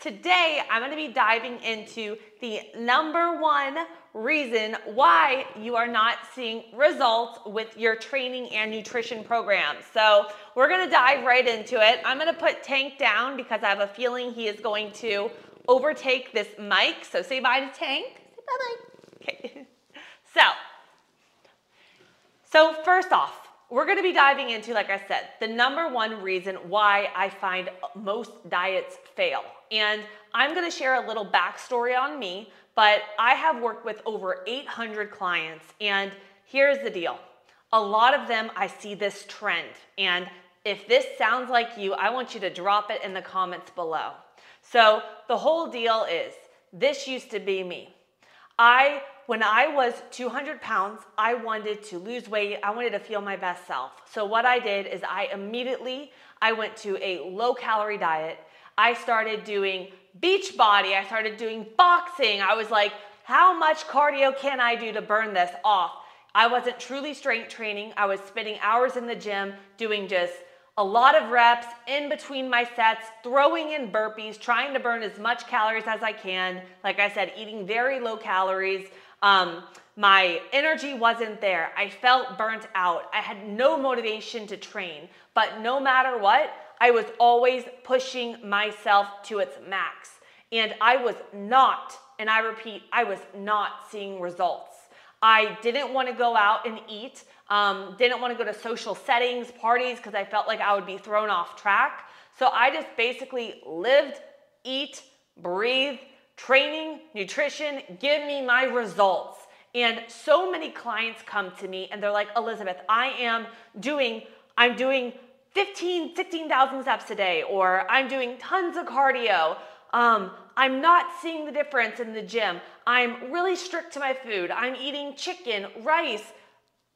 today I'm gonna be diving into the number one reason why you are not seeing results with your training and nutrition program. So we're gonna dive right into it. I'm gonna put Tank down because I have a feeling he is going to overtake this mic. So say bye to Tank. Say bye-bye. Okay. So, so first off, we're gonna be diving into, like I said, the number one reason why I find most diets fail. And I'm gonna share a little backstory on me, but I have worked with over 800 clients, and here's the deal. A lot of them, I see this trend. And if this sounds like you, I want you to drop it in the comments below. So the whole deal is this used to be me. I when I was 200 pounds, I wanted to lose weight. I wanted to feel my best self. So what I did is I immediately I went to a low calorie diet. I started doing beach body. I started doing boxing. I was like, how much cardio can I do to burn this off? I wasn't truly strength training. I was spending hours in the gym doing just a lot of reps in between my sets, throwing in burpees, trying to burn as much calories as I can. Like I said, eating very low calories. Um, my energy wasn't there. I felt burnt out. I had no motivation to train. But no matter what, I was always pushing myself to its max. And I was not, and I repeat, I was not seeing results. I didn't want to go out and eat, um, didn't want to go to social settings, parties, because I felt like I would be thrown off track. So I just basically lived, eat, breathe, training, nutrition, give me my results. And so many clients come to me and they're like, Elizabeth, I am doing, I'm doing 15, 16,000 steps a day, or I'm doing tons of cardio. Um, I'm not seeing the difference in the gym. I'm really strict to my food. I'm eating chicken, rice,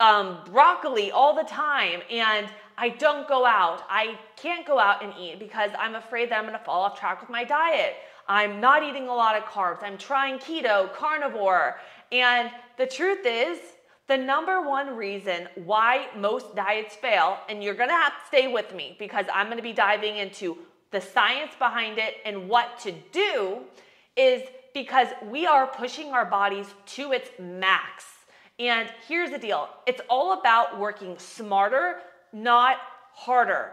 um, broccoli all the time, and I don't go out. I can't go out and eat because I'm afraid that I'm gonna fall off track with my diet. I'm not eating a lot of carbs. I'm trying keto, carnivore. And the truth is, the number one reason why most diets fail, and you're gonna have to stay with me because I'm gonna be diving into the science behind it and what to do, is because we are pushing our bodies to its max. And here's the deal it's all about working smarter, not harder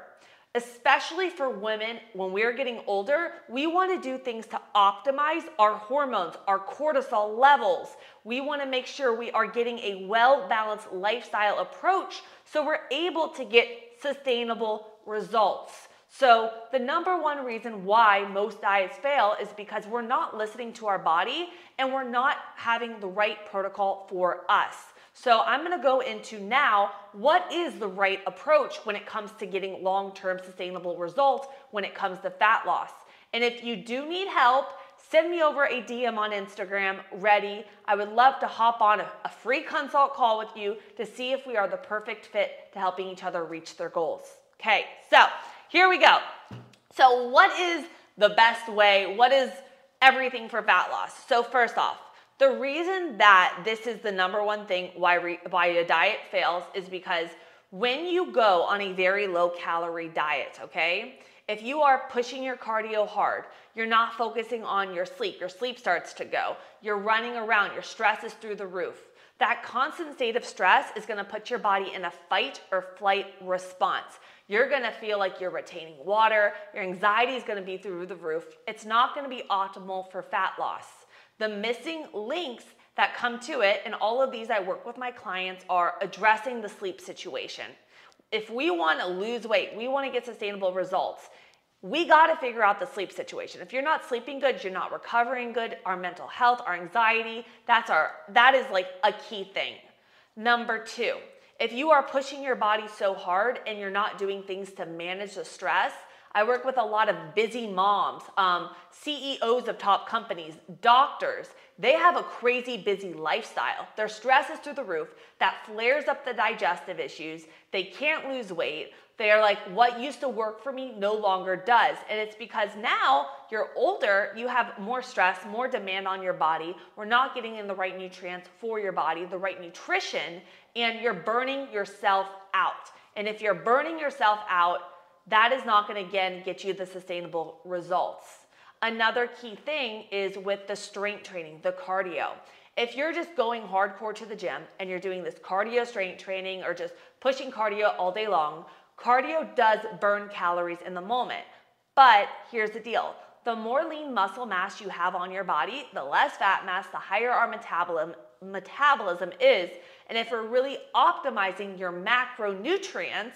especially for women when we're getting older, we want to do things to optimize our hormones, our cortisol levels. We want to make sure we are getting a well balanced lifestyle approach so we're able to get sustainable results. So, the number one reason why most diets fail is because we're not listening to our body and we're not having the right protocol for us. So I'm gonna go into now what is the right approach when it comes to getting long term sustainable results when it comes to fat loss. And if you do need help, send me over a DM on Instagram ready. I would love to hop on a, a, free consult call with you to see if we are the perfect fit to helping each other reach their goals. Okay, so here we go. So, what is the best way? What is everything for fat loss? So, first off, the reason that this is the number one thing why, re, why a diet fails is because when you go on a very low calorie diet, okay, if you are pushing your cardio hard, you're not focusing on your sleep, your sleep starts to go, you're running around, your stress is through the roof. That constant state of stress is gonna put your body in a fight or flight response. You're gonna feel like you're retaining water, your anxiety is gonna be through the roof. It's not gonna be optimal for fat loss. The missing links that come to it, and all of these I work with my clients, are addressing the sleep situation. If we want to lose weight, we want to get sustainable results, we got to figure out the sleep situation. If you're not sleeping good, you're not recovering good, our mental health, our anxiety, that's our that is like a key thing. Number 2, if you are pushing your body so hard and you're not doing things to manage the stress, I work with a lot of busy moms, um, CEOs of top companies, doctors. They have a crazy busy lifestyle. Their stress is through the roof. That flares up the digestive issues. They can't lose weight. They're like, what used to work for me no longer does. And it's because now you're older, you have more stress, more demand on your body. We're not getting in the right nutrients for your body, the right nutrition, and you're burning yourself out. And if you're burning yourself out, that is not going to again get you the sustainable results. Another key thing is with the strength training, the cardio. If you're just going hardcore to the gym and you're doing this cardio strength training or just pushing cardio all day long, cardio does burn calories in the moment. But here's the deal the more lean muscle mass you have on your body, the less fat mass, the higher our metabolism, metabolism is. And if we're really optimizing your macronutrients,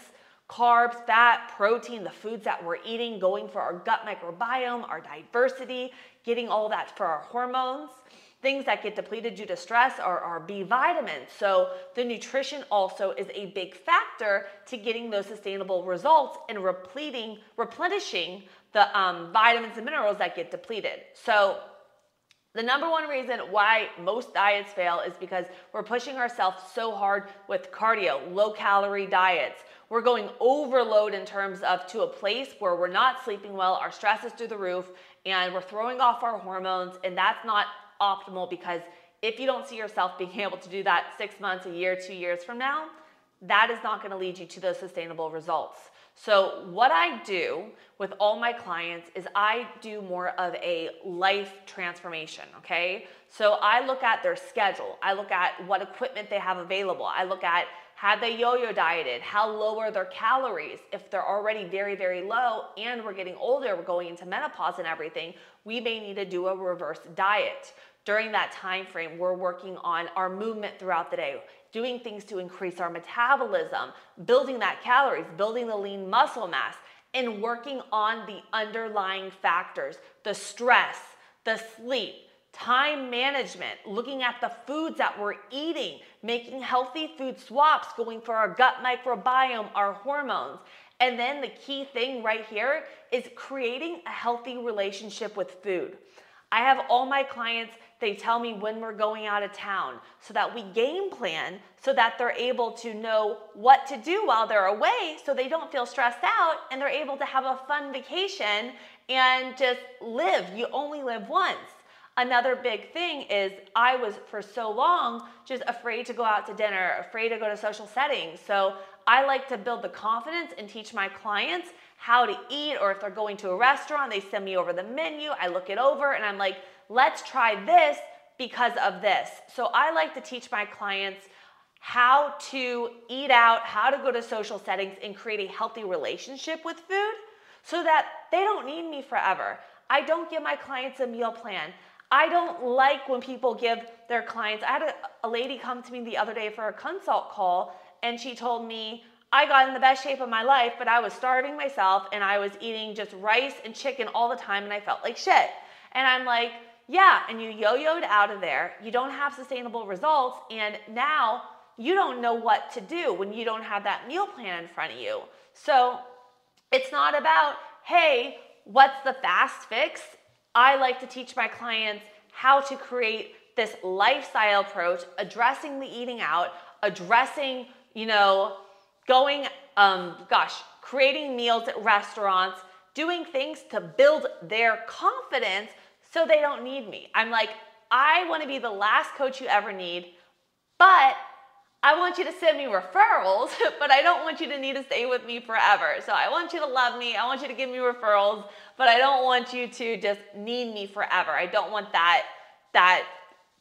carbs, fat, protein, the foods that we're eating, going for our gut microbiome, our diversity, getting all that for our hormones. Things that get depleted due to stress are our B vitamins. So, the nutrition also is a big factor to getting those sustainable results and repleting, replenishing the um, vitamins and minerals that get depleted. So, the number one reason why most diets fail is because we're pushing ourselves so hard with cardio, low calorie diets. We're going overload in terms of to a place where we're not sleeping well, our stress is through the roof, and we're throwing off our hormones, and that's not optimal because if you don't see yourself being able to do that six months, a year, two years from now, that is not going to lead you to those sustainable results. So, what I do with all my clients is I do more of a life transformation, okay? So, I look at their schedule, I look at what equipment they have available, I look at have they yo yo dieted, how low are their calories. If they're already very, very low and we're getting older, we're going into menopause and everything, we may need to do a reverse diet. During that time frame, we're working on our movement throughout the day doing things to increase our metabolism, building that calories, building the lean muscle mass, and working on the underlying factors the stress, the sleep, time management, looking at the foods that we're eating, making healthy food swaps, going for our gut microbiome, our hormones. And then the key thing right here is creating a healthy relationship with food. I have all my clients they tell me when we're going out of town so that we game plan so that they're able to know what to do while they're away so they don't feel stressed out and they're able to have a fun vacation and just live. You only live once. Another big thing is I was for so long just afraid to go out to dinner, afraid to go to social settings. So I like to build the confidence and teach my clients how to eat, or if they're going to a restaurant, they send me over the menu. I look it over and I'm like, let's try this because of this. So I like to teach my clients how to eat out, how to go to social settings and create a healthy relationship with food so that they don't need me forever. I don't give my clients a meal plan. I don't like when people give their clients. I had a, a, lady come to me the other day for a consult call, and she told me, I got in the best shape of my life, but I was starving myself and I was eating just rice and chicken all the time, and I felt like shit. And I'm like, yeah, and you yo yoed out of there. You don't have sustainable results, and now you don't know what to do when you don't have that meal plan in front of you. So it's not about, hey, what's the fast fix? I like to teach my clients how to create this lifestyle approach, addressing the eating out, addressing, you know, going, um, gosh, creating meals at restaurants, doing things to build their confidence so they don't need me. I'm like, I want to be the last coach you ever need, but I want you to send me referrals, but I don't want you to need to stay with me forever. So I want you to love me. I want you to give me referrals, but I don't want you to just need me forever. I don't want that that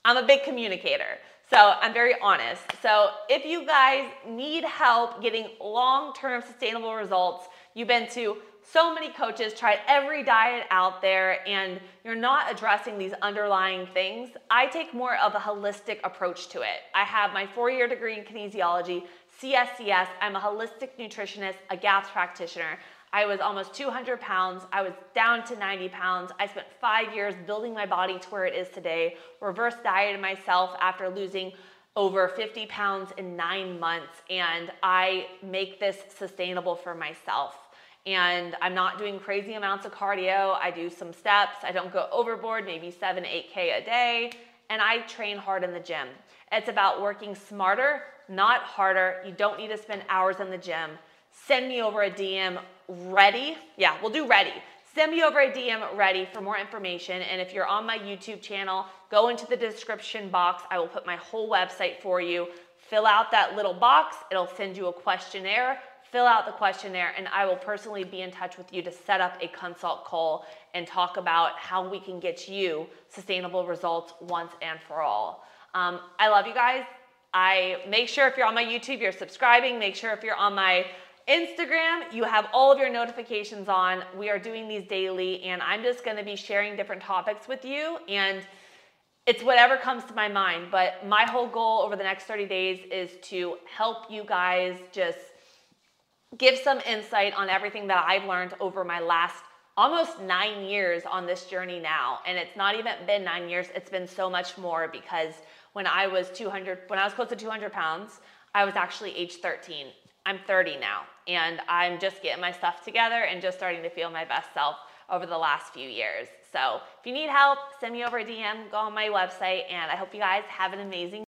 I'm a big communicator. So I'm very honest. So if you guys need help getting long-term sustainable results, you've been to so many coaches tried every diet out there and you're not addressing these underlying things. I take more of a holistic approach to it. I have my four year degree in kinesiology, CSCS. I'm a holistic nutritionist, a GAPS practitioner. I was almost 200 pounds. I was down to 90 pounds. I spent five years building my body to where it is today, reverse dieted myself after losing over 50 pounds in nine months, and I make this sustainable for myself and I'm not doing crazy amounts of cardio. I do some steps. I don't go overboard, maybe seven, 8K a day. And I train hard in the gym. It's about working smarter, not harder. You don't need to spend hours in the gym. Send me over a DM ready. Yeah, we'll do ready. Send me over a DM ready for more information. And if you're on my YouTube channel, go into the description box. I will put my whole website for you. Fill out that little box. It'll send you a questionnaire fill out the questionnaire, and I will personally be in touch with you to set up a consult call and talk about how we can get you sustainable results once and for all. Um, I love you guys. I make sure if you're on my YouTube, you're subscribing. Make sure if you're on my Instagram, you have all of your notifications on. We are doing these daily, and I'm just gonna be sharing different topics with you. And it's whatever comes to my mind. But my whole goal over the next 30 days is to help you guys just give some insight on everything that I've learned over my last almost nine years on this journey now. And it's not even been nine years, it's been so much more because when I was 200, when I was close to 200 pounds, I was actually age 13. I'm 30 now, and I'm just getting my stuff together and just starting to feel my best self over the last few years. So if you need help, send me over a DM, go on my website, and I hope you guys have an amazing